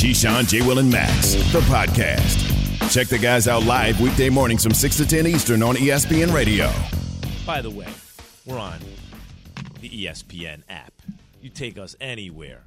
Keyshawn, J. Will, and Max, the podcast. Check the guys out live weekday mornings from 6 to 10 Eastern on ESPN Radio. By the way, we're on the ESPN app. You take us anywhere.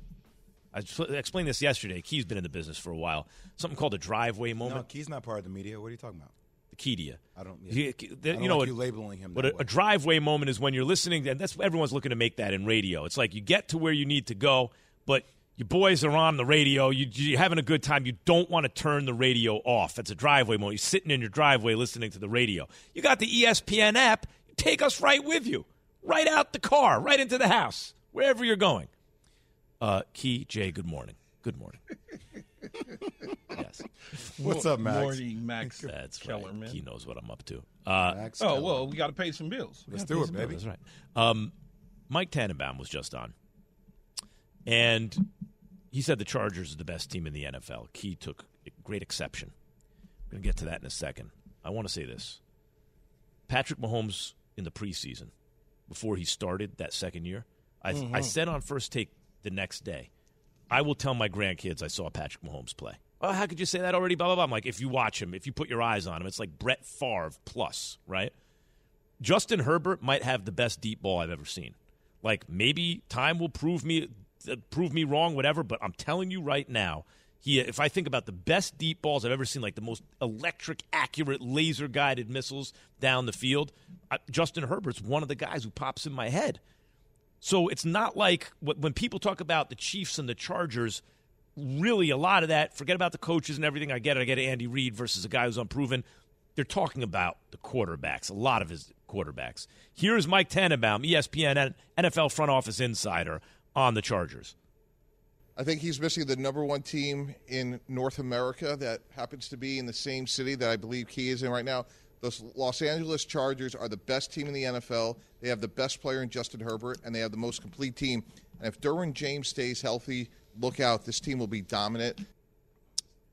I explained this yesterday. Key's been in the business for a while. Something called a driveway moment. No, Key's not part of the media. What are you talking about? the key to you. I don't. You, Yeah. you I don't know like what- you labeling him. But a, a driveway moment is when you're listening, and that's everyone's looking to make that in radio. It's like you get to where you need to go, but your boys are on the radio. You, you're having a good time. You don't want to turn the radio off. That's a driveway moment. You're sitting in your driveway listening to the radio. You got the ESPN app. Take us right with you, right out the car, right into the house, wherever you're going. Uh, Key Jay, good morning. Good morning. yes, What's up, Max? Morning, Max. that's Kellerman. right. Key knows what I'm up to. Uh, Max Oh Keller. well, we got to pay some bills. let's do it, baby. That's right. Um, Mike Tannenbaum was just on, and he said the Chargers are the best team in the NFL. Key took great exception. I'm going to get to that in a second. I want to say this: Patrick Mahomes in the preseason, before he started that second year, I, I mm-hmm. said on first take the next day, I will tell my grandkids I saw Patrick Mahomes play. Oh, how could you say that already? Blah blah blah. I'm like, if you watch him, if you put your eyes on him, it's like Brett Favre plus, right? Justin Herbert might have the best deep ball I've ever seen. Like maybe time will prove me prove me wrong, whatever. But I'm telling you right now, he if I think about the best deep balls I've ever seen, like the most electric, accurate, laser guided missiles down the field, uh, Justin Herbert's one of the guys who pops in my head. So it's not like when people talk about the Chiefs and the Chargers. Really, a lot of that. Forget about the coaches and everything. I get it. I get it. Andy Reid versus a guy who's unproven. They're talking about the quarterbacks. A lot of his quarterbacks. Here's Mike Tannenbaum, ESPN NFL front office insider on the Chargers. I think he's missing the number one team in North America that happens to be in the same city that I believe he is in right now. The Los Angeles Chargers are the best team in the NFL. They have the best player in Justin Herbert, and they have the most complete team. And if Derwin James stays healthy, look out. This team will be dominant.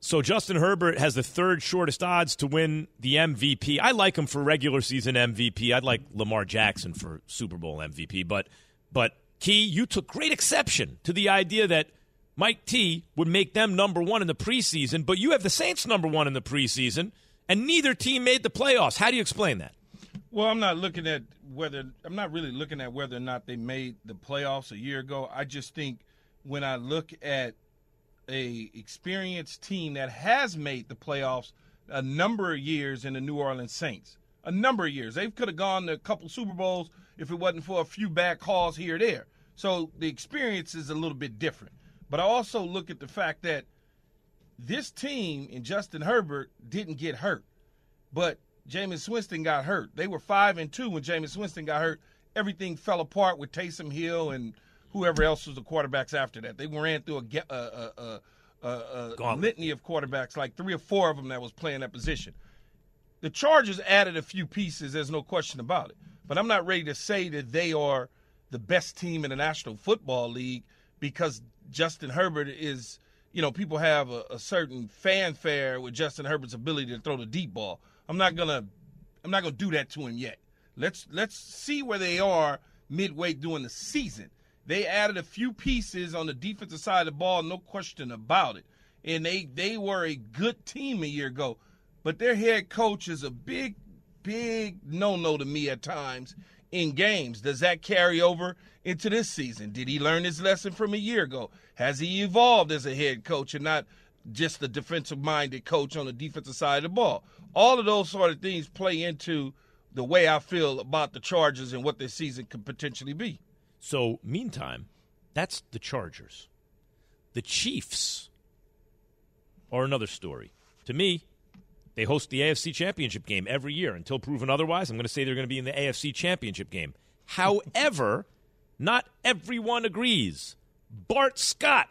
So Justin Herbert has the third shortest odds to win the MVP. I like him for regular season MVP. I'd like Lamar Jackson for Super Bowl MVP. But but Key, you took great exception to the idea that Mike T would make them number one in the preseason, but you have the Saints number one in the preseason, and neither team made the playoffs. How do you explain that? Well, I'm not looking at whether I'm not really looking at whether or not they made the playoffs a year ago. I just think when I look at a experienced team that has made the playoffs a number of years in the New Orleans Saints, a number of years, they could have gone to a couple Super Bowls if it wasn't for a few bad calls here or there. So the experience is a little bit different. But I also look at the fact that this team and Justin Herbert didn't get hurt, but Jameis Winston got hurt. They were five and two when Jameis Winston got hurt. Everything fell apart with Taysom Hill and whoever else was the quarterbacks after that. They ran through a, a, a, a, litany of quarterbacks, like three or four of them that was playing that position. The Chargers added a few pieces. There's no question about it. But I'm not ready to say that they are the best team in the National Football League because Justin Herbert is, you know, people have a, a certain fanfare with Justin Herbert's ability to throw the deep ball. I'm not gonna, I'm not gonna do that to him yet. Let's let's see where they are midway during the season. They added a few pieces on the defensive side of the ball, no question about it. And they they were a good team a year ago, but their head coach is a big, big no no to me at times in games. Does that carry over into this season? Did he learn his lesson from a year ago? Has he evolved as a head coach and not just the defensive minded coach on the defensive side of the ball? All of those sort of things play into the way I feel about the Chargers and what their season could potentially be. So, meantime, that's the Chargers. The Chiefs are another story. To me, they host the AFC Championship game every year. Until proven otherwise, I'm going to say they're going to be in the AFC Championship game. However, not everyone agrees. Bart Scott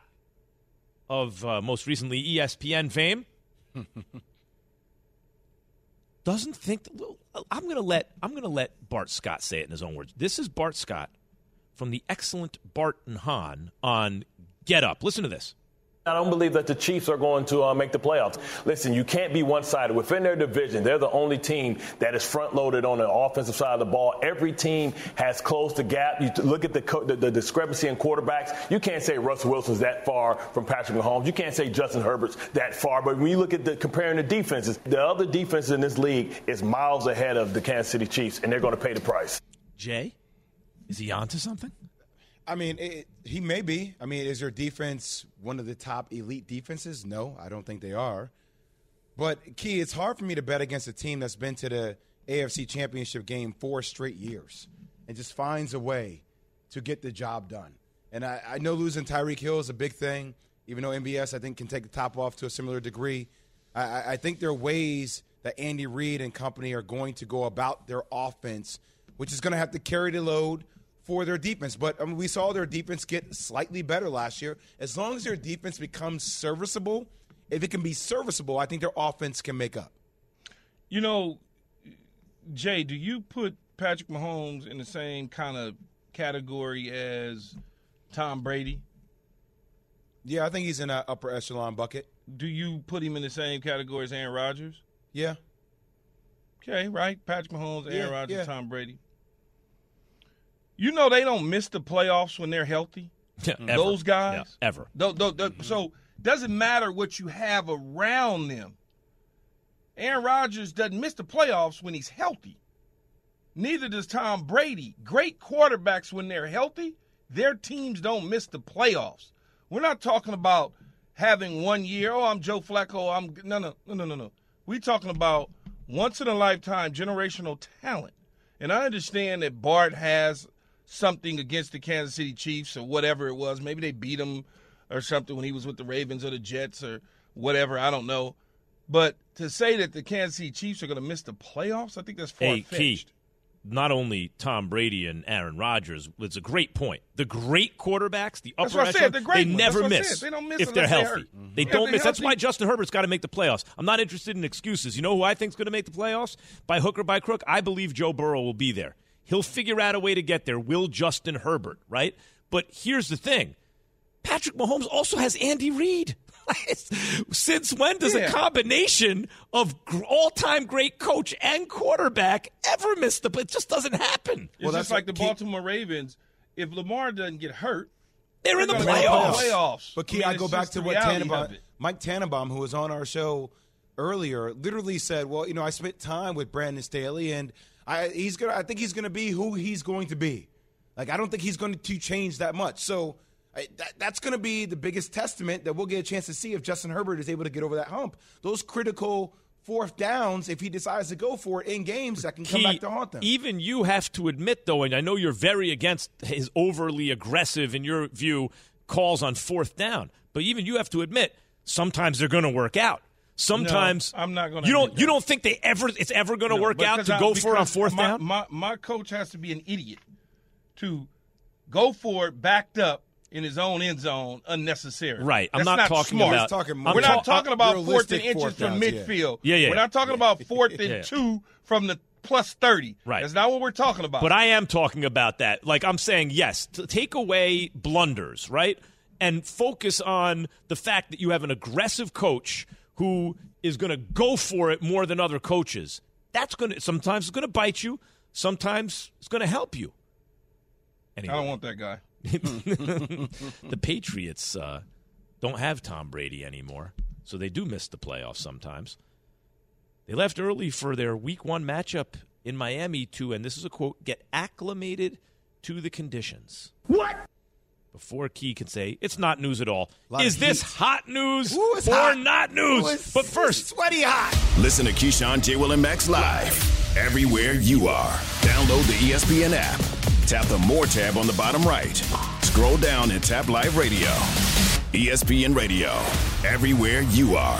of uh, most recently ESPN fame doesn't think I'm going to let I'm going to let Bart Scott say it in his own words. This is Bart Scott from the excellent Bart and Hahn on Get Up. Listen to this. I don't believe that the Chiefs are going to uh, make the playoffs. Listen, you can't be one sided. Within their division, they're the only team that is front loaded on the offensive side of the ball. Every team has closed the gap. You look at the, the, the discrepancy in quarterbacks. You can't say Russell Wilson's that far from Patrick Mahomes. You can't say Justin Herbert's that far. But when you look at the comparing the defenses, the other defenses in this league is miles ahead of the Kansas City Chiefs, and they're going to pay the price. Jay, is he onto something? I mean, it, he may be. I mean, is your defense one of the top elite defenses? No, I don't think they are. But key, it's hard for me to bet against a team that's been to the AFC Championship game four straight years and just finds a way to get the job done. And I, I know losing Tyreek Hill is a big thing, even though MVS I think can take the top off to a similar degree. I, I think there are ways that Andy Reid and company are going to go about their offense, which is going to have to carry the load for their defense. But I mean, we saw their defense get slightly better last year. As long as their defense becomes serviceable, if it can be serviceable, I think their offense can make up. You know, Jay, do you put Patrick Mahomes in the same kind of category as Tom Brady? Yeah, I think he's in an upper echelon bucket. Do you put him in the same category as Aaron Rodgers? Yeah. Okay, right. Patrick Mahomes, Aaron Yeah, Rodgers, yeah. Tom Brady. You know they don't miss the playoffs when they're healthy. Yeah. Those guys, Yeah, ever. Tho- tho- tho- mm-hmm. So doesn't matter what you have around them. Aaron Rodgers doesn't miss the playoffs when he's healthy. Neither does Tom Brady. Great quarterbacks when they're healthy, their teams don't miss the playoffs. We're not talking about having one year. Oh, I'm Joe Flacco. I'm no, no, no, no, no, no. We're talking about once in a lifetime generational talent. And I understand that Bart has something against the Kansas City Chiefs or whatever it was. Maybe they beat him or something when he was with the Ravens or the Jets or whatever. I don't know. But to say that the Kansas City Chiefs are going to miss the playoffs, I think that's far Hey, fetched. Key, not only Tom Brady and Aaron Rodgers, it's a great point. The great quarterbacks, the upper echelon, the they ones. never That's what I miss. They don't miss if they're healthy. hurt. They Mhm. don't miss. they're That's why Justin Herbert's got to make the playoffs. I'm not interested in excuses. You know who I think's going to make the playoffs? By hook or by crook, I believe Joe Burrow will be there. He'll figure out a way to get there. Will Justin Herbert, right? But here's the thing. Patrick Mahomes also has Andy Reid. Since when does a combination of all-time great coach and quarterback ever miss the? It just doesn't happen. It's Well, just that's like the what Baltimore Ravens. If Lamar doesn't get hurt, They're in the they're gonna go to playoffs. the playoffs. But Key, mean, I, go back to what Tannenbaum. Mike Tannenbaum, who was on our show earlier, literally said, "Well, you know, I spent time with Brandon Staley, and I he's gonna. I think he's gonna be who he's going to be. Like, I don't think he's going to change that much. So." I, that, that's going to be the biggest testament that we'll get a chance to see if Justin Herbert is able to get over that hump. Those critical fourth downs, if he decides to go for it in games, that can come Key, back to haunt them. Even you have to admit, though, and I know you're very against his overly aggressive, in your view, calls on fourth down. But even you have to admit, sometimes they're going to work out. Sometimes I'm not gonna You don't. You don't think they ever? It's ever going to No, work out to I- go for it on fourth my, down? My, my coach has to be an idiot to go for it backed up in his own end zone unnecessary. Right. I'm That's not talking smart. about- talking more We're not ta- talking uh, about fourth and inches fourth from downs, yeah. midfield. Yeah, yeah. We're not talking about fourth and Yeah. two from the plus thirty. Right. That's not what we're talking about. But I am talking about that. Like I'm saying, yes, t- take away blunders, right? And focus on the fact that you have an aggressive coach who is going to go for it more than other coaches. That's going to sometimes it's going to bite you, sometimes it's going to help you. I don't want that guy. the Patriots uh, don't have Tom Brady anymore, so they do miss the playoffs sometimes. They left early for their Week One matchup in Miami to, and this is a quote, get acclimated to the conditions. What? Before Key can say it's not news at all. Is this heat. hot news Ooh, or hot. not news? Ooh, but first, sweaty hot. Listen to Keyshawn, J. Will, and Max live everywhere you are. Download the ESPN app. Tap the More tab on the bottom right. Scroll down and tap Live Radio. ESPN Radio. Everywhere you are.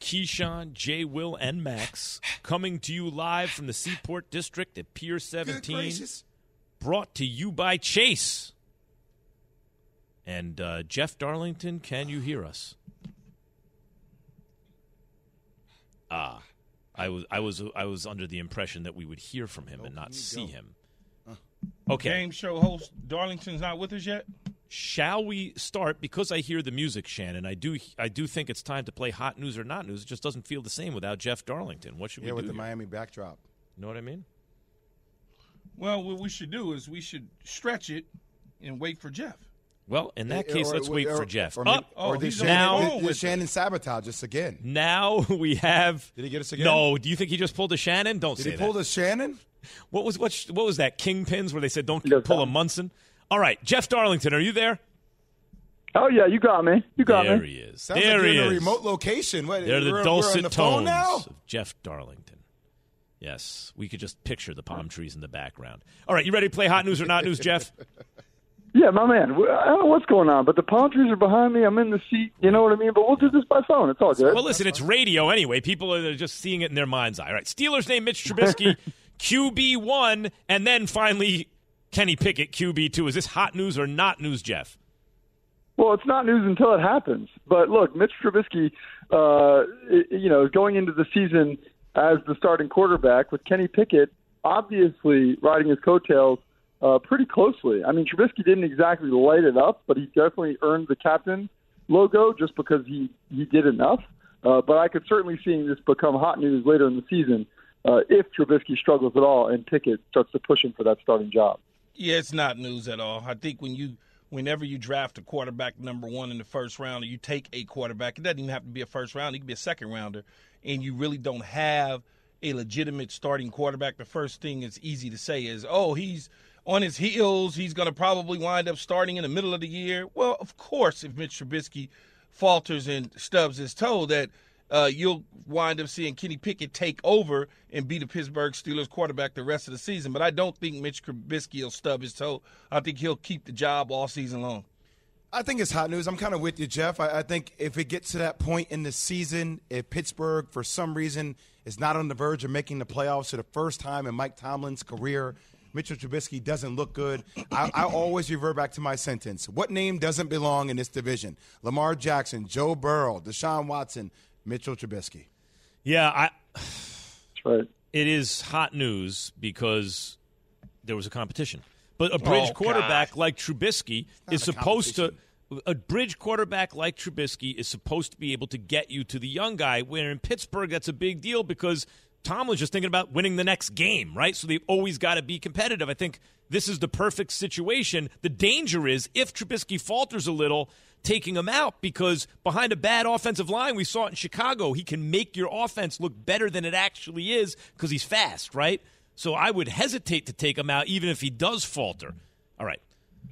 Keyshawn, J. Will, and Max coming to you live from the Seaport District at Pier 17. Brought to you by Chase. And uh, Jeff Darlington, can you hear us? Ah, I was I was I was under the impression that we would hear from him and not see him. Okay. Game show host Darlington's not with us yet. Shall we start? Because I hear the music, Shannon. I do. I do think it's time to play hot news or not news. It just doesn't feel the same without Jeff Darlington. What should Yeah, we do with the here? Miami backdrop. You know what I mean? Well, what we should do is we should stretch it and wait for Jeff. Well, in that eh, case, or- let's wait or- for Jeff. Or, Up. Oh, or oh, did he's now- Shannon, the did, did with Shannon sabotage us again? Now we have. Did he get us again? No. Do you think he just pulled a Shannon? Don't Did say he that. pull a Shannon? What was what? What was that? Kingpins where they said don't Yes, pull a. Munson. All right, Jeff Darlington, are you there? Oh yeah, you got me. You got there me. There he is. Sounds there like he you're in a is. remote location. What, They're the we're, dulcet on the phone tones now? of Jeff Darlington. Yes, we could just picture the palm trees in the background. All right, you ready to play hot news or not news, Jeff? Yeah, my man. I don't know what's going on, but the palm trees are behind me. I'm in the seat. You know what I mean? But we'll do this by phone. It's all good. Well, listen, it's radio anyway. People are just seeing it in their mind's eye. All right, Steelers name Mitch Trubisky QB one, and then finally Kenny Pickett QB two. Is this hot news or not news, Jeff? Well, it's not news until it happens. But look, Mitch Trubisky, uh, you know, going into the season as the starting quarterback with Kenny Pickett obviously riding his coattails uh, pretty closely. I mean, Trubisky didn't exactly light it up, but he definitely earned the captain logo just because he he did enough. Uh, but I could certainly see this become hot news later in the season uh, if Trubisky struggles at all and Pickett starts to push him for that starting job. Yeah, it's not news at all. I think when you whenever you draft a quarterback number one in the first round, or you take a quarterback, it doesn't even have to be a first round; it could be a second rounder, and you really don't have a legitimate starting quarterback. The first thing it's easy to say is, "Oh, he's on his heels. He's going to probably wind up starting in the middle of the year." Well, of course, if Mitch Trubisky falters and stubs his toe, that uh, you'll wind up seeing Kenny Pickett take over and be the Pittsburgh Steelers quarterback the rest of the season. But I don't think Mitch Trubisky will stub his toe. I think he'll keep the job all season long. I think it's hot news. I'm kind of with you, Jeff. I, I think if it gets to that point in the season, if Pittsburgh, for some reason, is not on the verge of making the playoffs for the first time in Mike Tomlin's career, Mitchell Trubisky doesn't look good. I, I always revert back to my sentence. What name doesn't belong in this division? Lamar Jackson, Joe Burrow, Deshaun Watson, Mitchell Trubisky. Yeah, I. That's right. It is hot news because there was a competition. But a bridge Oh, quarterback God. like Trubisky is supposed to. A bridge quarterback like Trubisky is supposed to be able to get you to the young guy. Where in Pittsburgh, that's a big deal because Tomlin's just thinking about winning the next game, right? So they've always got to be competitive. I think this is the perfect situation. The danger is if Trubisky falters a little, taking him out because behind a bad offensive line, we saw it in Chicago, he can make your offense look better than it actually is because he's fast, right? So I would hesitate to take him out even if he does falter. All right.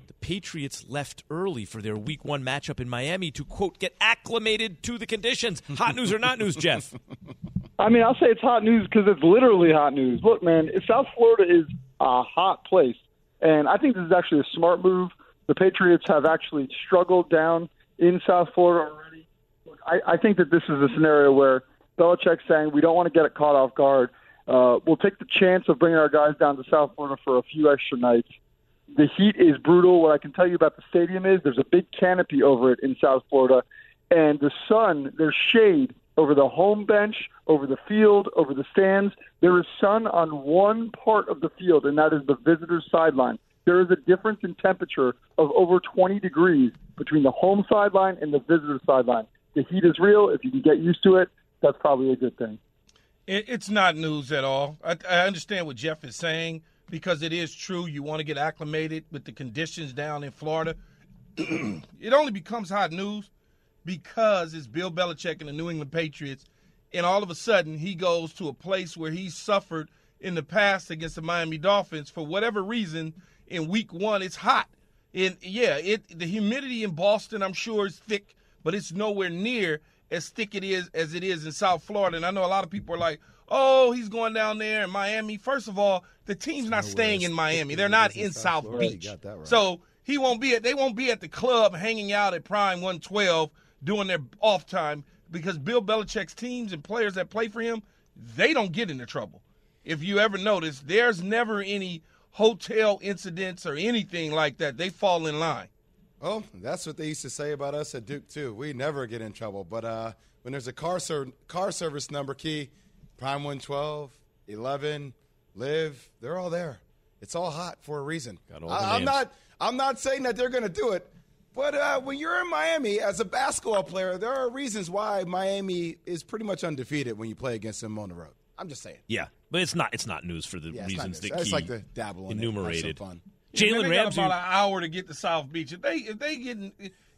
The Patriots left early for their week one matchup in Miami to, quote, get acclimated to the conditions. Hot news or not news, Jeff? I mean, I'll say it's hot news because it's literally hot news. Look, man, if South Florida is a hot place, and I think this is actually a smart move. The Patriots have actually struggled down in South Florida already. Look, I, I think that this is a scenario where Belichick's saying we don't want to get it caught off guard. Uh, we'll take the chance of bringing our guys down to South Florida for a few extra nights. the heat is brutal. What I can tell you about the stadium is there's a big canopy over it in South Florida, and the sun, there's shade over the home bench, over the field, over the stands. There is sun on one part of the field, and that is the visitor's sideline. There is a difference in temperature of over 20 degrees between the home sideline and the visitor sideline. The heat is real. If you can get used to it, that's probably a good thing. It's not news at all. I understand what Jeff is saying because it is true. You want to get acclimated with the conditions down in Florida. it only becomes hot news because it's Bill Belichick and the New England Patriots, and all of a sudden he goes to a place where he suffered in the past against the Miami Dolphins for whatever reason. In Week One, it's hot, and yeah, it the humidity in Boston, I'm sure, is thick, but it's nowhere near as thick it is as it is in South Florida. And I know a lot of people are like, "Oh, he's going down there in Miami." First of all, the team's not staying in Miami; they're not in South, South Beach, so he won't be at. They won't be at the club hanging out at Prime 112 doing their off time because Bill Belichick's teams and players that play for him, they don't get into trouble. If you ever notice, there's never any hotel incidents or anything like that. They fall in line. Well, that's what they used to say about us at Duke too. We never get in trouble. But uh, when there's a car ser- car service number key, Prime 112, 11, LIV, they're all there. It's all hot for a reason. I, am not I'm not saying that they're going to do it, but uh, when you're in Miami as a basketball player, there are reasons why Miami is pretty much undefeated when you play against them on the road. I'm just saying. Yeah, but it's not it's not news for the yeah, reasons that it's Key like the dabble enumerated. Jalen Ramsey about an hour to get to South Beach. If they if they get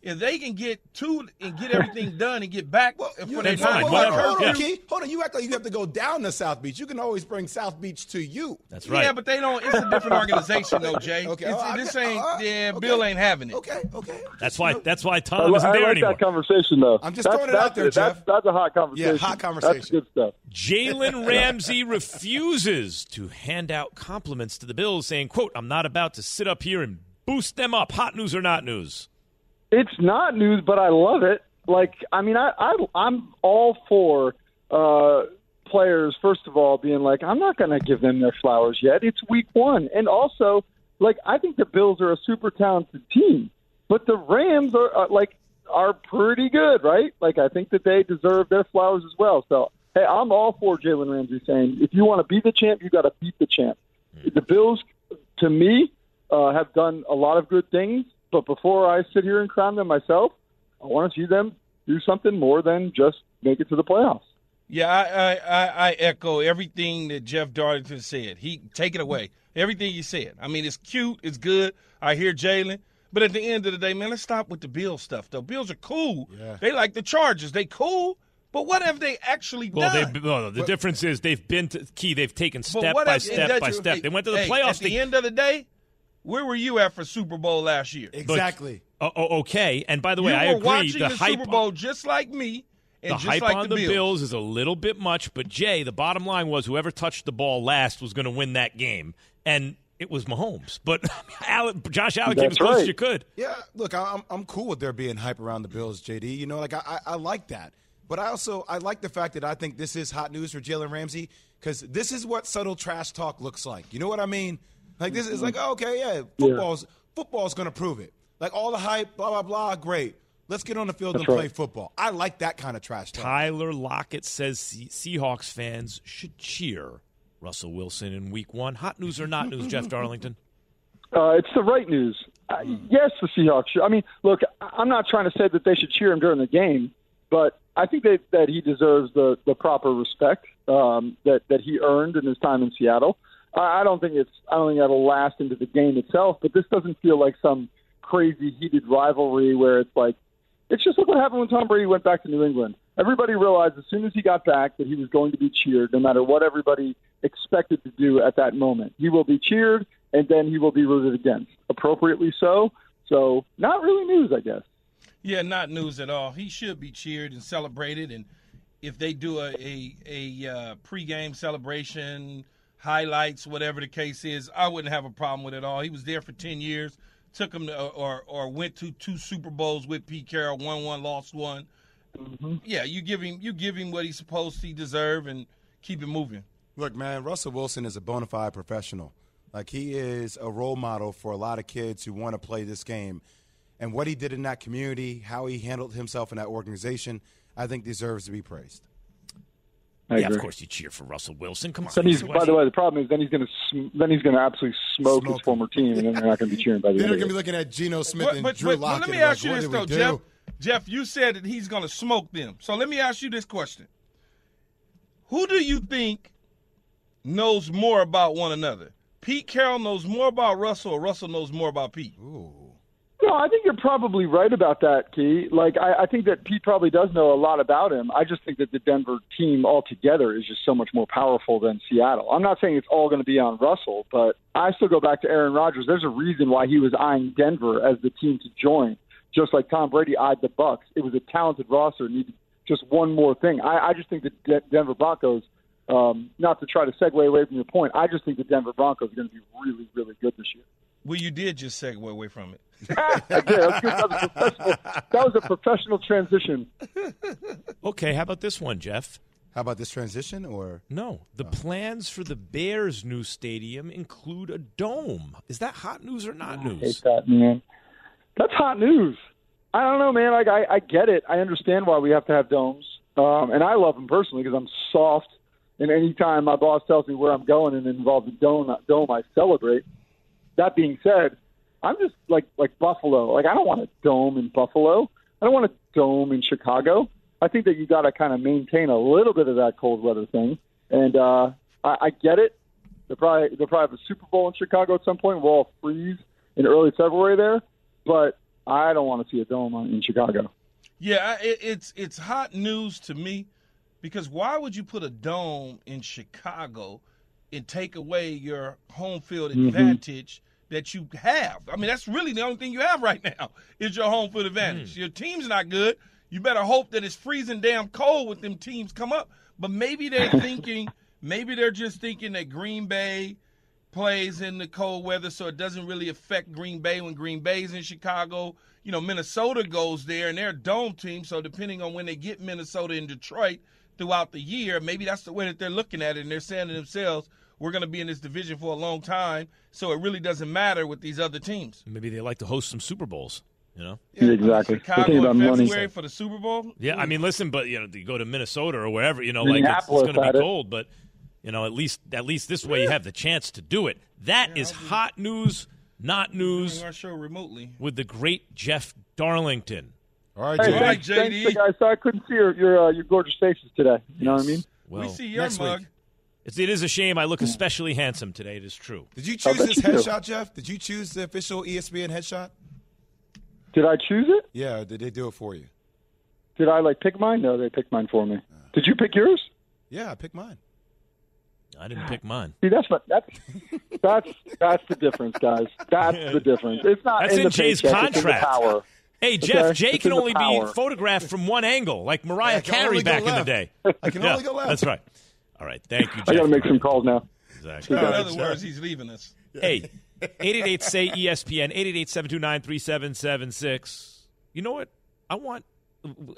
if they can get to and get everything done and get back well, for their fine, hold, hold, on, Key, hold on, you act like you have to go down to South Beach. You can always bring South Beach to you. That's right. Yeah, but they don't. It's a different organization, though, Jay. Okay, it's, oh, this ain't. Uh, yeah, okay. Bill ain't having it. Okay, okay. That's why. That's why Tom isn't I there like anymore. that conversation, though. I'm just that's, throwing it out there, Jeff. That's, that's a hot conversation. Yeah, hot conversation. That's good stuff. Jalen Ramsey refuses to hand out compliments to the Bills, saying, "quote I'm not about to sit up here and boost them up. Hot news or not news." It's not news, but I love it. Like, I mean, I, I I'm all for uh, players. First of all, being like, I'm not going to give them their flowers yet. It's week one, and also, like, I think the Bills are a super talented team, but the Rams are uh, like are pretty good, right? Like, I think that they deserve their flowers as well. So, hey, I'm all for Jalen Ramsey saying, if you want to be the champ, you got to beat the champ. The Bills, to me, uh, have done a lot of good things, but before I sit here and crown them myself, I want to see them do something more than just make it to the playoffs. Yeah, I, I, I echo everything that Jeff Darlington said. He take it away. Everything he said. I mean, it's cute, it's good. I hear Jalen, but at the end of the day, man, let's stop with the Bills stuff. Though Bills are cool. Yeah. They like the Chargers. They cool. But what have they actually well, done? They, well, the difference is they've been to key. They've taken step by step by step. Hey, they went to the hey, playoffs. At the end of the day, where were you at for Super Bowl last year? Exactly. Uh, but, oh, okay. And by the way, you I were agree. Watching the, the hype, Super Bowl just like me. And the just hype like on the, the Bills. Bills is a little bit much, but Jay, the bottom line was whoever touched the ball last was going to win that game, and it was Mahomes. But Allen, Josh Allen That's came as close right. as you could. Yeah, look, I'm I'm cool with there being hype around the Bills, JD. You know, like I, I, I like that. But I also I like the fact that I think this is hot news for Jalen Ramsey because this is what subtle trash talk looks like. You know what I mean? Like this is like oh, okay, yeah, football's football's going to prove it. Like all the hype, blah blah blah, great. Let's get on the field That's and right. play football. I like that kind of trash talk. Tyler Lockett says Seahawks fans should cheer Russell Wilson in Week One. Hot news or not news, Jeff Darlington? Uh, it's the right news. Uh, yes, the Seahawks. Should. I mean, look, I- I'm not trying to say that they should cheer him during the game, but I think that that he deserves the the proper respect um, that that he earned in his time in Seattle. I, don't think it's I don't think that'll last into the game itself, but this doesn't feel like some crazy heated rivalry where it's like it's just like what happened when Tom Brady went back to New England. Everybody realized as soon as he got back that he was going to be cheered, no matter what everybody expected to do at that moment. He will be cheered, and then he will be rooted against, appropriately so. So, not really news, I guess. Yeah, not news at all. He should be cheered and celebrated. And if they do a a, a uh, pregame celebration, highlights, whatever the case is, I wouldn't have a problem with it at all. He was there for ten years. Took him to, uh, or or went to two Super Bowls with Pete Carroll, won one, lost one. Mm-hmm. Yeah, you give him you give him what he's supposed to deserve and keep it moving. Look, man, Russell Wilson is a bona fide professional. Like he is a role model for a lot of kids who want to play this game. And what he did in that community, how he handled himself in that organization, I think deserves to be praised. I yeah, agree. of course you cheer for Russell Wilson. Come on. Then he's, by the way, the problem is then he's going to sm- then he's going to absolutely smoke, his former team, and then they're not going to be cheering by the Then end. they're going to be looking at Geno Smith But, and but, Drew but, but Lockett. let me ask like, you this though. Jeff. Jeff, you said that he's going to smoke them. So let me ask you this question: Who do you think knows more about one another? Pete Carroll knows more about Russell, or Russell knows more about Pete? No, I think you're probably right about that, Key. Like, I, I think that Pete probably does know a lot about him. I just think that the Denver team altogether is just so much more powerful than Seattle. I'm not saying it's all going to be on Russell, but I still go back to Aaron Rodgers. There's a reason why he was eyeing Denver as the team to join, just like Tom Brady eyed the Bucs. It was a talented roster, needed just one more thing. I, I just think that De- Denver Broncos. Um, not to try to segue away from your point, I just think the Denver Broncos are going to be really, really good this year. Well, you did just segue away from it. I did. That was. That, was a professional, that was a professional transition. Okay, how about this one, Jeff? How about this transition? Or No, the plans for the Bears' new stadium include a dome. Is that hot news or not I news? hate that, man. That's hot news. I don't know, man. Like I, I get it. I understand why we have to have domes, um, and I love them personally because I'm soft. And anytime my boss tells me where I'm going and it involves a dome, dome, I celebrate. That being said, I'm just like like Buffalo. Like I don't want a dome in Buffalo. I don't want a dome in Chicago. I think that you got to kind of maintain a little bit of that cold weather thing. And uh, I, I get it. They'll probably they'll probably have a Super Bowl in Chicago at some point. We'll all freeze in early February there, but I don't want to see a dome on- in Chicago. Yeah, it, it's it's hot news to me because why would you put a dome in Chicago and take away your home field Mhm. advantage that you have? I mean, that's really the only thing you have right now is your home field advantage. Hmm. Your team's not good. You better hope that it's freezing damn cold with them teams come up. But maybe they're thinking, maybe they're just thinking that Green Bay plays in the cold weather, so it doesn't really affect Green Bay when Green Bay's in Chicago. You know, Minnesota goes there, and they're a dome team, so depending on when they get Minnesota and Detroit throughout the year, maybe that's the way that they're looking at it, and they're saying to themselves, we're going to be in this division for a long time, so it really doesn't matter with these other teams. Maybe they like to host some Super Bowls. You know? exactly. Chicago thinking about in money. February for the Super Bowl? Yeah, I mean, listen, but you know, you go to Minnesota or wherever, you know, like it's, it's going to had be it. cold, but you know, at least at least this way you have the chance to do it. That is hot news, not news, our show remotely. with the great Jeff Darlington. all right, Hey, Jay. right, thanks, thanks, JD. big guy. So I couldn't see your your, uh, your gorgeous faces today. You know what I mean? Well, we see your mug. week. It's, it is a shame I look hmm. especially handsome today. It is true. Did you choose this you do. headshot, Jeff? Did you choose the official ESPN headshot? Did I choose it? Yeah, or did they do it for you? Did I like pick mine? No, they picked mine for me. Uh. Did you pick yours? Yeah, I picked mine. I didn't pick mine. See, that's what that's that's that's the difference, guys. That's the difference. It's not That's in, in the Jay's paycheck, it's in the contract. power. Hey, Jeff, Okay, Jay it's can in the only be photographed from one angle, like Mariah I can Carey only go back in the day. I can Yeah, only go left. That's right. All right, thank you, Jeff. I got to make some calls now. Exactly. In other words, he's leaving us. Hey, 888 say ESPN, 888 729 3776. You know what? I want,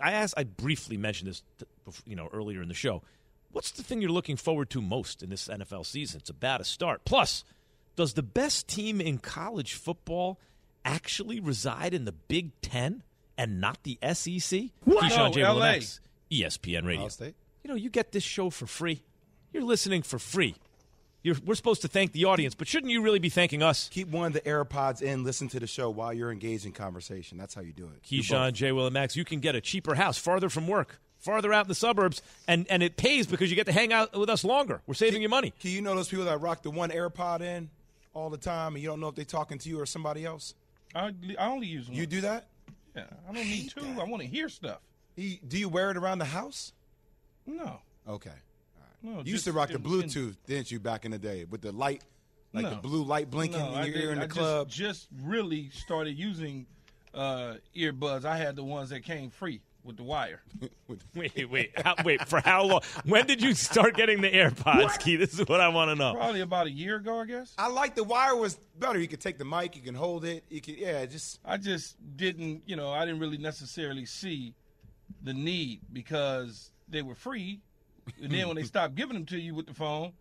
I asked, I briefly mentioned this, you know, earlier in the show. What's the thing you're looking forward to most in this NFL season? It's about to start. Plus, does the best team in college football actually reside in the Big Ten and not the SEC? Keyshawn No, J. LA. Willimax, ESPN Radio. State. You know, you get this show for free. You're listening for free. You're, we're supposed to thank the audience, but shouldn't you really be thanking us? Keep one of the AirPods in, listen to the show while you're engaged in conversation. That's how you do it. Do Keyshawn, both. J. Will, and Max, you can get a cheaper house farther from work, farther out in the suburbs, and, and it pays because you get to hang out with us longer. We're saving you money. Can you know those people that rock the one AirPod in all the time and you don't know if they're talking to you or somebody else? I, I only use one. You do that? Yeah, I don't need two. I want to hear stuff. You- Do you wear it around the house? No. Okay. No, You used to rock the in- in- Bluetooth, didn't you, back in the day with the light, like the blue light blinking No, in I your ear in the just- club? Just, really started using uh, earbuds. I had the ones that came free with the wire. Wait, wait, how, wait. For how long? When did you start getting the AirPods, Key? This is what I want to know. Probably about a year ago, I guess. I like the wire was better. You could take the mic, you can hold it. You can, yeah, just I just didn't, you know, I didn't really necessarily see the need because they were free. And then when they stopped giving them to you with the phone,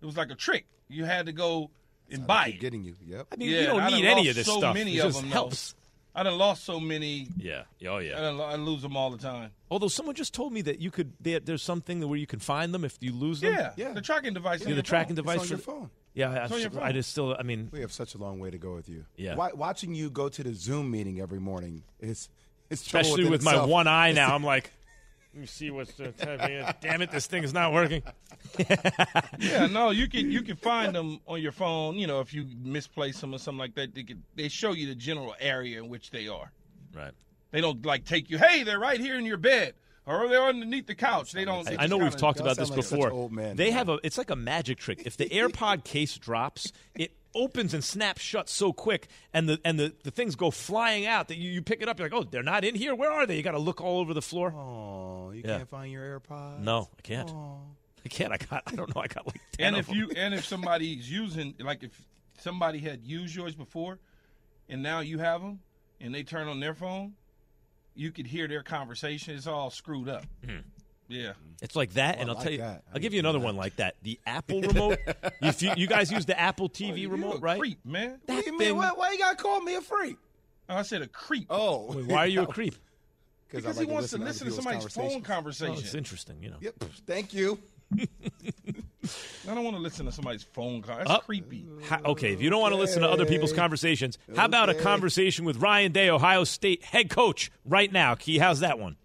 it was like a trick. You had to go and buy it. getting you. Yep. I mean, yeah, you don't need any of this so stuff. Many it of just them, helps. Though. I done lost so many. Yeah. Oh I, yeah. done, I lose them all the time. Although someone just told me that you could. There, there's something where you can find them if you lose them. Yeah, Yeah. the tracking device. Yeah, the tracking phone. device It's for on your phone. Yeah, I, It's on your I just still. I mean, We have such a long way to go with you. Yeah. Wa- watching you go to the Zoom meeting every morning is, is especially within with my one eye now, I'm like, let me see what's. The, damn it, this thing is not working. Yeah, no, you can you can find them on your phone. You know, if you misplace them or something like that, they can, they show you the general area in which they are. Right. They don't like take you. Hey, they're right here in your bed, or they're underneath the couch. They don't. they I know we've talked about this like before. old men, they man. have a. It's like a magic trick. If the AirPod case drops, it opens and snaps shut so quick, and the and the, the things go flying out that you, you pick it up. You're like, oh, they're not in here. Where are they? You got to look all over the floor. Oh, you Yeah. can't find your AirPods. No, I can't. Oh. I can't. I got. I don't know. I got like ten And of if them. you and if somebody's using like if somebody had used yours before, and now you have them, and they turn on their phone, you could hear their conversation. It's all screwed up. Mm-hmm. Yeah. It's like that, Oh, and I I'll like tell you, that. I I'll give you another that. one like that. The Apple remote. if you, you guys use the Apple TV Oh, You remote, a right? Creep, man. That What do you thing- mean? Why, why you gotta call me a freak? Oh, I said a creep. Oh, Wait, why are you a creep? because he wants to listen to somebody's phone conversation. Oh, it's interesting, you know. Yep. Thank you. I don't want to listen to somebody's phone call. That's Oh. creepy. Ha- okay, if you don't want to listen to other people's conversations, how about a conversation with Ryan Day, Ohio State head coach, right now? Key, how's that one?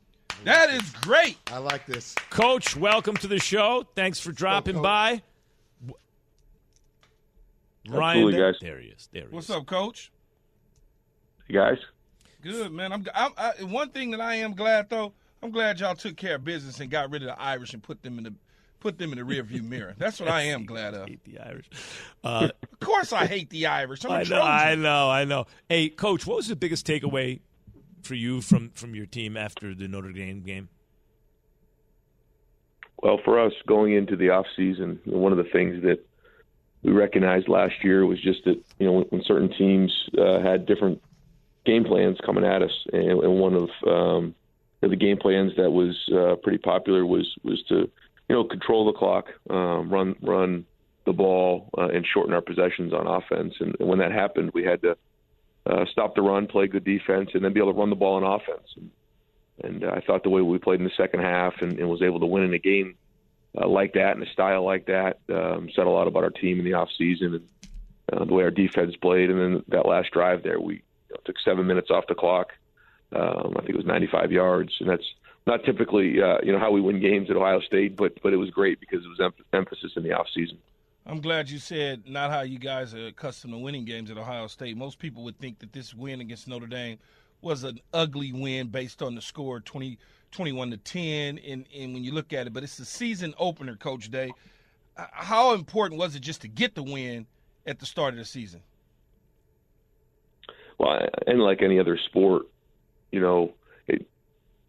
That is great. I like this. Coach, welcome to the show. Thanks for dropping Coach. by. Ryan, Absolutely, guys. there he is. There he What's is. up, Coach? You guys? Good, man. I'm, I'm I, one thing that I am glad though. I'm glad y'all took care of business and got rid of the Irish and put them in the put them in the rearview mirror. That's what I am glad of. hate the Irish. Uh, Of course, I hate the Irish. I'm a I know, I know, I know. Hey, coach, what was the biggest takeaway for you from from your team after the Notre Dame game? Well, for us going into the off season, one of the things that we recognized last year was just that you know when, when certain teams uh, had different game plans coming at us, and, and one of um, the game plans that was uh, pretty popular was was to you know control the clock, um, run run the ball, uh, and shorten our possessions on offense. And, and when that happened, we had to uh, stop the run, play good defense, and then be able to run the ball on offense. And, and uh, I thought the way we played in the second half and, and was able to win in a game uh, like that and a style like that um, said a lot about our team in the off season and uh, the way our defense played. And then that last drive there, we you know, took seven minutes off the clock. Um, I think it was 95 yards, and that's not typically uh, you know how we win games at Ohio State, but but it was great because it was em- emphasis in the off season. I'm glad you said not how you guys are accustomed to winning games at Ohio State. Most people would think that this win against Notre Dame was an ugly win based on the score 20, 21 to 10. And, and when you look at it, but it's the season opener, Coach Day. How important was it just to get the win at the start of the season? Well, and like any other sport, you know, it,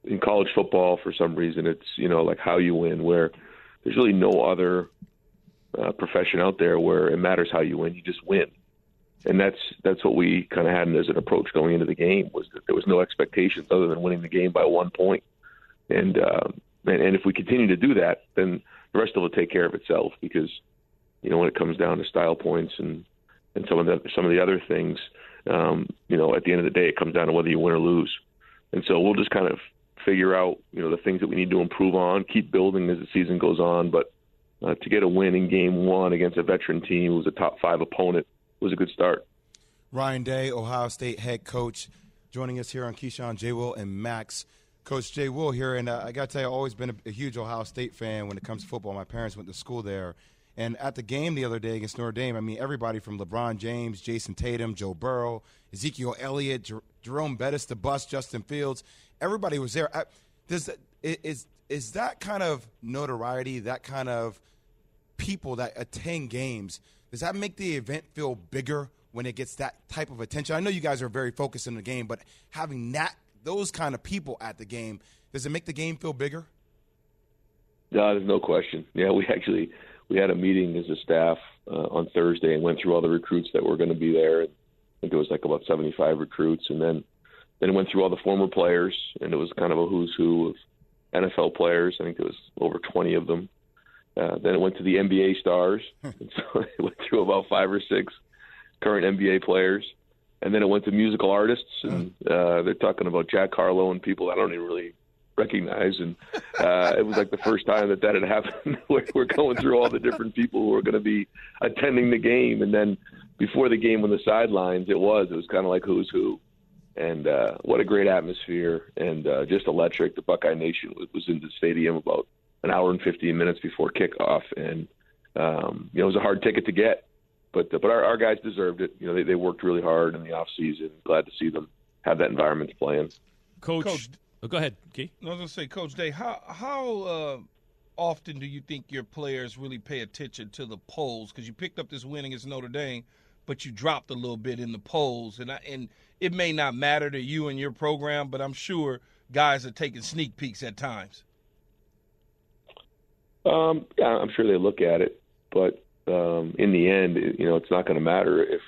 in college football, for some reason, it's you know like how you win. Where there's really no other uh, profession out there where it matters how you win; you just win. And that's that's what we kind of had as an approach going into the game was that there was no expectations other than winning the game by one point. And uh, and, and if we continue to do that, then the rest of it will take care of itself because you know when it comes down to style points and and some of the some of the other things, um, you know, at the end of the day, it comes down to whether you win or lose. And so we'll just kind of figure out, you know, the things that we need to improve on, keep building as the season goes on. But uh, to get a win in game one against a veteran team who was a top five opponent was a good start. Ryan Day, Ohio State head coach, joining us here on Keyshawn, J. Will, and Max. Coach Jay Will here, and uh, I got to tell you, I've always been a, a huge Ohio State fan when it comes to football. My parents went to school there. And at the game the other day against Notre Dame, I mean, everybody from LeBron James, Jayson Tatum, Joe Burrow, Ezekiel Elliott, Jer- Jerome Bettis, the bus, Justin Fields, everybody was there. I, does is is that kind of notoriety, that kind of people that attend games, does that make the event feel bigger when it gets that type of attention? I know you guys are very focused in the game, but having that those kind of people at the game, does it make the game feel bigger? No, there's no question. Yeah, we actually we had a meeting as a staff uh, on Thursday and went through all the recruits that were going to be there. I think it was like about 75 recruits, and then then went through all the former players, and it was kind of a who's who of NFL players. I think there was over 20 of them. Uh, then it went to the NBA stars. and so it went through about five or six current NBA players. And then it went to musical artists, and uh, they're talking about Jack Harlow and people I don't even really recognize. And uh, it was like the first time that that had happened. we're going through all the different people who are going to be attending the game, and then before the game on the sidelines, it was it was kind of like who's who. And uh, what a great atmosphere, and uh, just electric. The Buckeye Nation was, was in the stadium about an hour and 15 minutes before kickoff, and um, you know it was a hard ticket to get, but uh, but our, our guys deserved it. You know they, they worked really hard in the off season. Glad to see them have that environment to play in. Coach, Coach- oh, go ahead, Key. I was gonna say, Coach Day, how how uh, often do you think your players really pay attention to the polls? Because you picked up this win against Notre Dame, but you dropped a little bit in the polls, and I, and it may not matter to you and your program, but I'm sure guys are taking sneak peeks at times. Um, yeah, I'm sure they look at it, but um, in the end, you know, it's not going to matter if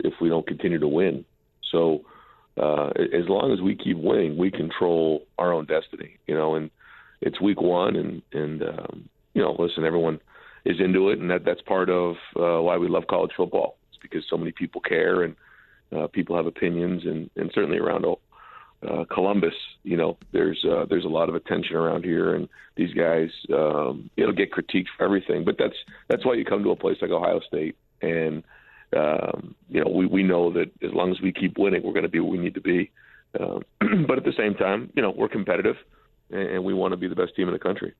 if we don't continue to win. So uh, as long as we keep winning, we control our own destiny. You know, and it's week one, and and um, you know, listen, everyone is into it, and that that's part of uh, why we love college football. It's because so many people care and uh, people have opinions, and and certainly around uh, Columbus, you know, there's uh, there's a lot of attention around here, and these guys, um, you know, get critiqued for everything. But that's that's why you come to a place like Ohio State, and um, you know, we we know that as long as we keep winning, we're going to be what we need to be. Um, but at the same time, you know, we're competitive, and, and we want to be the best team in the country.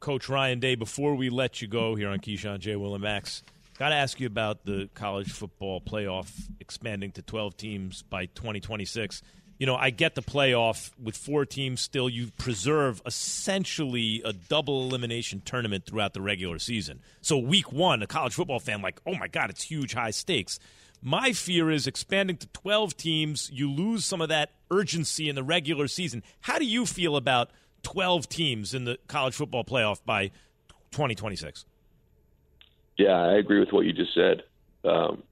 Coach Ryan Day, before we let you go here on Keyshawn J. Will and Max, got to ask you about the college football playoff expanding to 12 teams by 2026. You know, I get the playoff with four teams still. You preserve essentially a double elimination tournament throughout the regular season. So, week one, a college football fan, like, oh my God, it's huge, high stakes. My fear is expanding to 12 teams, you lose some of that urgency in the regular season. How do you feel about 12 teams in the college football playoff by 2026? Yeah, I agree with what you just said, um,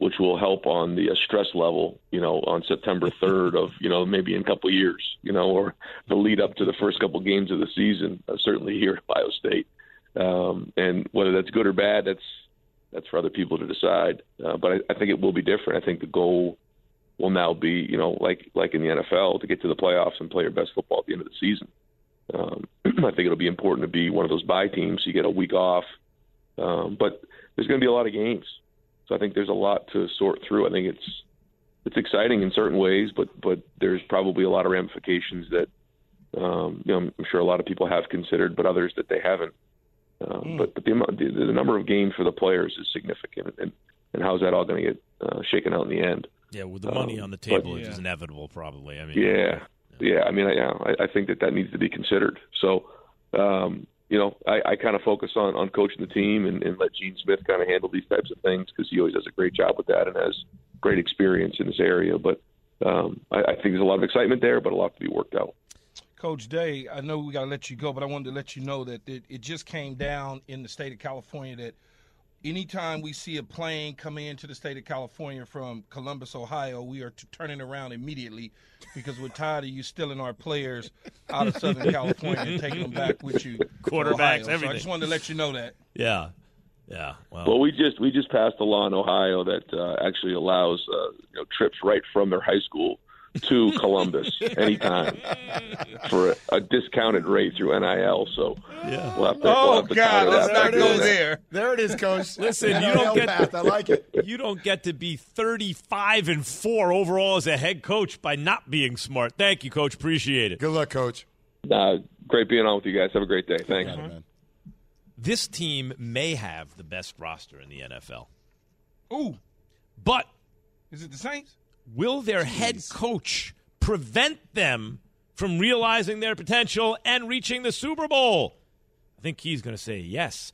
which will help on the uh, stress level, you know, on September 3rd of, you know, maybe in a couple of years, you know, or the lead up to the first couple games of the season, uh, certainly here at Ohio State. Um, and whether that's good or bad, that's that's for other people to decide. Uh, but I, I think it will be different. I think the goal will now be, you know, like like in the NFL, to get to the playoffs and play your best football at the end of the season. Um, I think it'll be important to be one of those bye teams. You get a week off, um, but there's going to be a lot of games, so I think there's a lot to sort through. I think it's it's exciting in certain ways, but but there's probably a lot of ramifications that um, you know I'm sure a lot of people have considered, but others that they haven't. Um, But but the, amount- the the number of games for the players is significant, and and how's that all going to get uh, shaken out in the end? Yeah, with the money Um, on the but- table, it is inevitable, probably. I mean, Yeah, yeah. I mean, I, yeah, I, I think that that needs to be considered. So, um, you know, I, I kind of focus on on coaching the team and, and let Gene Smith kind of handle these types of things because he always does a great job with that and has great experience in this area. But um, I, I think there's a lot of excitement there, but a lot to be worked out. Coach Day, I know we got to let you go, but I wanted to let you know that it, it just came down in the state of California that anytime we see a plane coming into the state of California from Columbus, Ohio, we are t- turning around immediately because we're tired of you stealing our players out of Southern California and taking them back with you. to Quarterbacks, Ohio. So I just wanted to let you know that. yeah, yeah. Well, Well, we just we just passed a law in Ohio that uh, actually allows uh, you know, trips right from their high school to Columbus anytime for a, a discounted rate through NIL. So yeah. we'll have to. Oh, we'll have to God, let's that not go doing there. There it is, Coach. Listen, you don't get path. I like it. You don't get to be 35 and 4 overall as a head coach by not being smart. Thank you, coach. Appreciate it. Good luck, Coach. Uh, great being on with you guys. Have a great day. Thanks. Got it, man. This team may have the best roster in the NFL. Ooh, But is it the Saints? Will their head coach prevent them from realizing their potential and reaching the Super Bowl? I think he's going to say yes.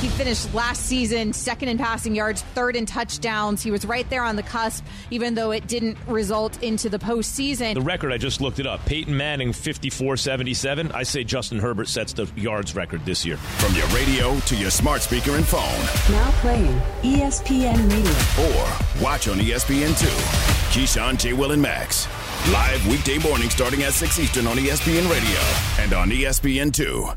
He finished last season second in passing yards, third in touchdowns. He was right there on the cusp, even though it didn't result into the postseason. The record, I just looked it up. Peyton Manning, 54 77. I say Justin Herbert sets the yards record this year. From your radio to your smart speaker and phone, Now playing ESPN Radio. or watch on E ESPN2. Keyshawn, J. Will, and Max. Live weekday morning starting at 6 Eastern on ESPN Radio and on ESPN2.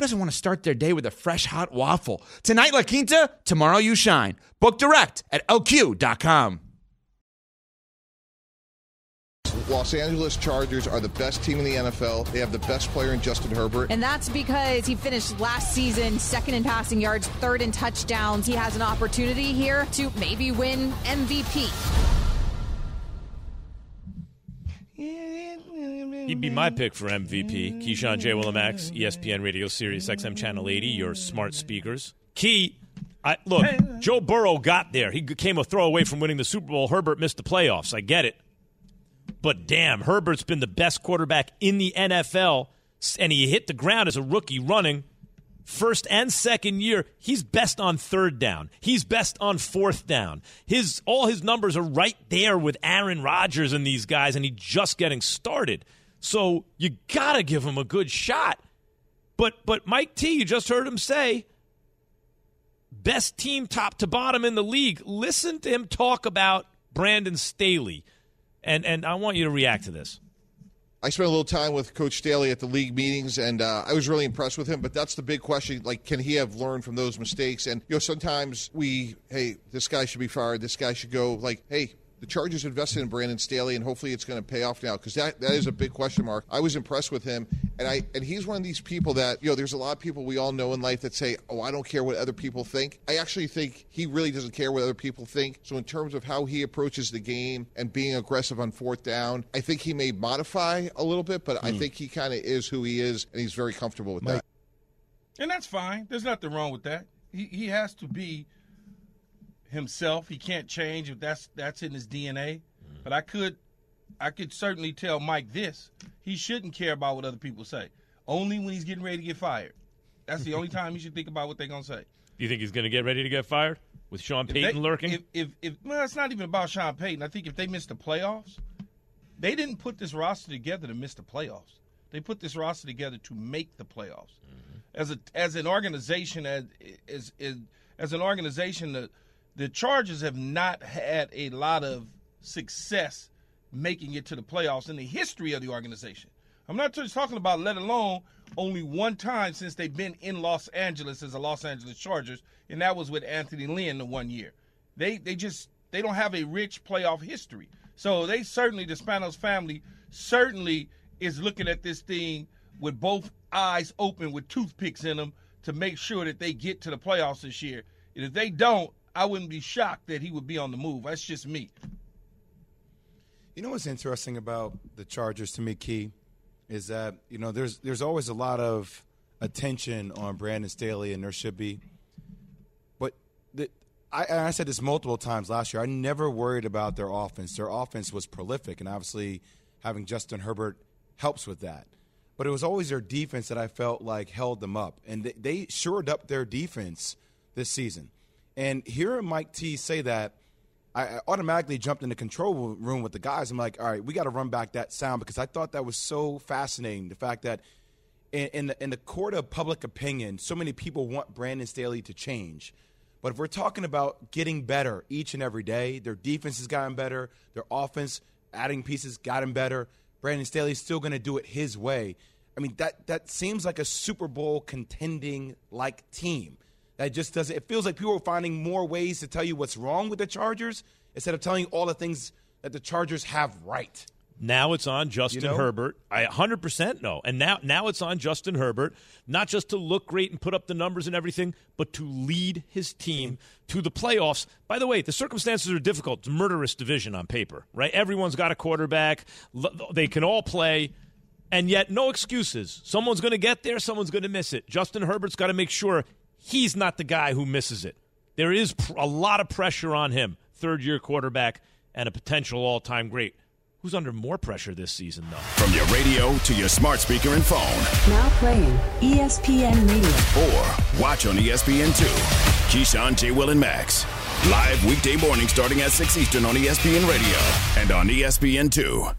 who doesn't want to start their day with a fresh hot waffle? Tonight, La Quinta, tomorrow, you shine. Book direct at lq.com. Los Angeles Chargers are the best team in the NFL. They have the best player in Justin Herbert. And that's because he finished last season second in passing yards, third in touchdowns. He has an opportunity here to maybe win MVP. He'd be my pick for MVP. Keyshawn J. Willimax, E ESPN Radio Sirius XM Channel 80, your smart speakers. Key, I, look, Joe Burrow got there. He came a throw away from winning the Super Bowl. Herbert missed the playoffs. I get it. But damn, Herbert's been the best quarterback in the NFL, and he hit the ground as a rookie running. First and second year, he's best on third down. He's best on fourth down. His all his numbers are right there with Aaron Rodgers and these guys, and he's just getting started. So you gotta give him a good shot. But but Mike T, you just heard him say, best team top to bottom in the league. Listen to him talk about Brandon Staley. And and I want you to react to this. I spent a little time with Coach Staley at the league meetings, and uh, I was really impressed with him. But that's the big question: like, can he have learned from those mistakes? And you know, sometimes we, hey, this guy should be fired. This guy should go. Like, hey, the Chargers invested in Brandon Staley, and hopefully it's going to pay off now because that, that is a big question mark. I was impressed with him, and I and he's one of these people that you know. There's a lot of people we all know in life that say, "Oh, I don't care what other people think." I actually think he really doesn't care what other people think. So in terms of how he approaches the game and being aggressive on fourth down, I think he may modify a little bit, but I hmm. think he kind of is who he is, and he's very comfortable with that. And that's fine. There's nothing wrong with that. He he has to be himself. He can't change if that's that's in his DNA. Mm-hmm. But I could I could certainly tell Mike this. He shouldn't care about what other people say. Only when he's getting ready to get fired. That's the only time he should think about what they're gonna say. Do you think he's going to get ready to get fired with Sean If Payton they- lurking? If, if if well, it's not even about Sean Payton. I think if they miss the playoffs, they didn't put this roster together to miss the playoffs. They put this roster together to make the playoffs. Mm-hmm. As a as an organization, as as as, as an organization, the the Chargers have not had a lot of success making it to the playoffs in the history of the organization. I'm not just talking about let alone only one time since they've been in Los Angeles as a Los Angeles Chargers, and that was with Anthony Lynn the one year. They they just they don't have a rich playoff history. So they certainly the Spanos family certainly is looking at this thing with both eyes open with toothpicks in them to make sure that they get to the playoffs this year. And if they don't, I wouldn't be shocked that he would be on the move. That's just me. You know what's interesting about the Chargers to me, Key, is that you know there's there's always a lot of attention on Brandon Staley, and there should be. But the, I, I said this multiple times last year. I never worried about their offense. Their offense was prolific, and obviously having Justin Herbert helps with that. but it was always their defense that I felt like held them up. And they, they shored up their defense this season. And hearing Mike T say that, I automatically jumped in the control room with the guys. I'm like, all right, we got to run back that sound because I thought that was so fascinating. The fact that in, in, the, in the court of public opinion, so many people want Brandon Staley to change. But if we're talking about getting better each and every day, their defense has gotten better, their offense, adding pieces, gotten better. Brandon Staley's still going to do it his way. I mean, that, that seems like a Super Bowl contending like team. That just doesn't. It feels like people are finding more ways to tell you what's wrong with the Chargers instead of telling you all the things that the Chargers have right. Now it's on Justin You know? Herbert. I 100% know. And now now it's on Justin Herbert, not just to look great and put up the numbers and everything, but to lead his team to the playoffs. By the way, the circumstances are difficult. It's a murderous division on paper, right? Everyone's got a quarterback. They can all play. And yet, no excuses. Someone's going to get there, someone's going to miss it. Justin Herbert's got to make sure he's not the guy who misses it. There is pr- a lot of pressure on him, third year quarterback and a potential all time great. Who's under more pressure this season, though? From your radio to your smart speaker and phone, Now playing ESPN Radio. or watch on E ESPN2. Keyshawn, J. Will, and Max. Live weekday morning starting at 6 Eastern on ESPN Radio and on ESPN2.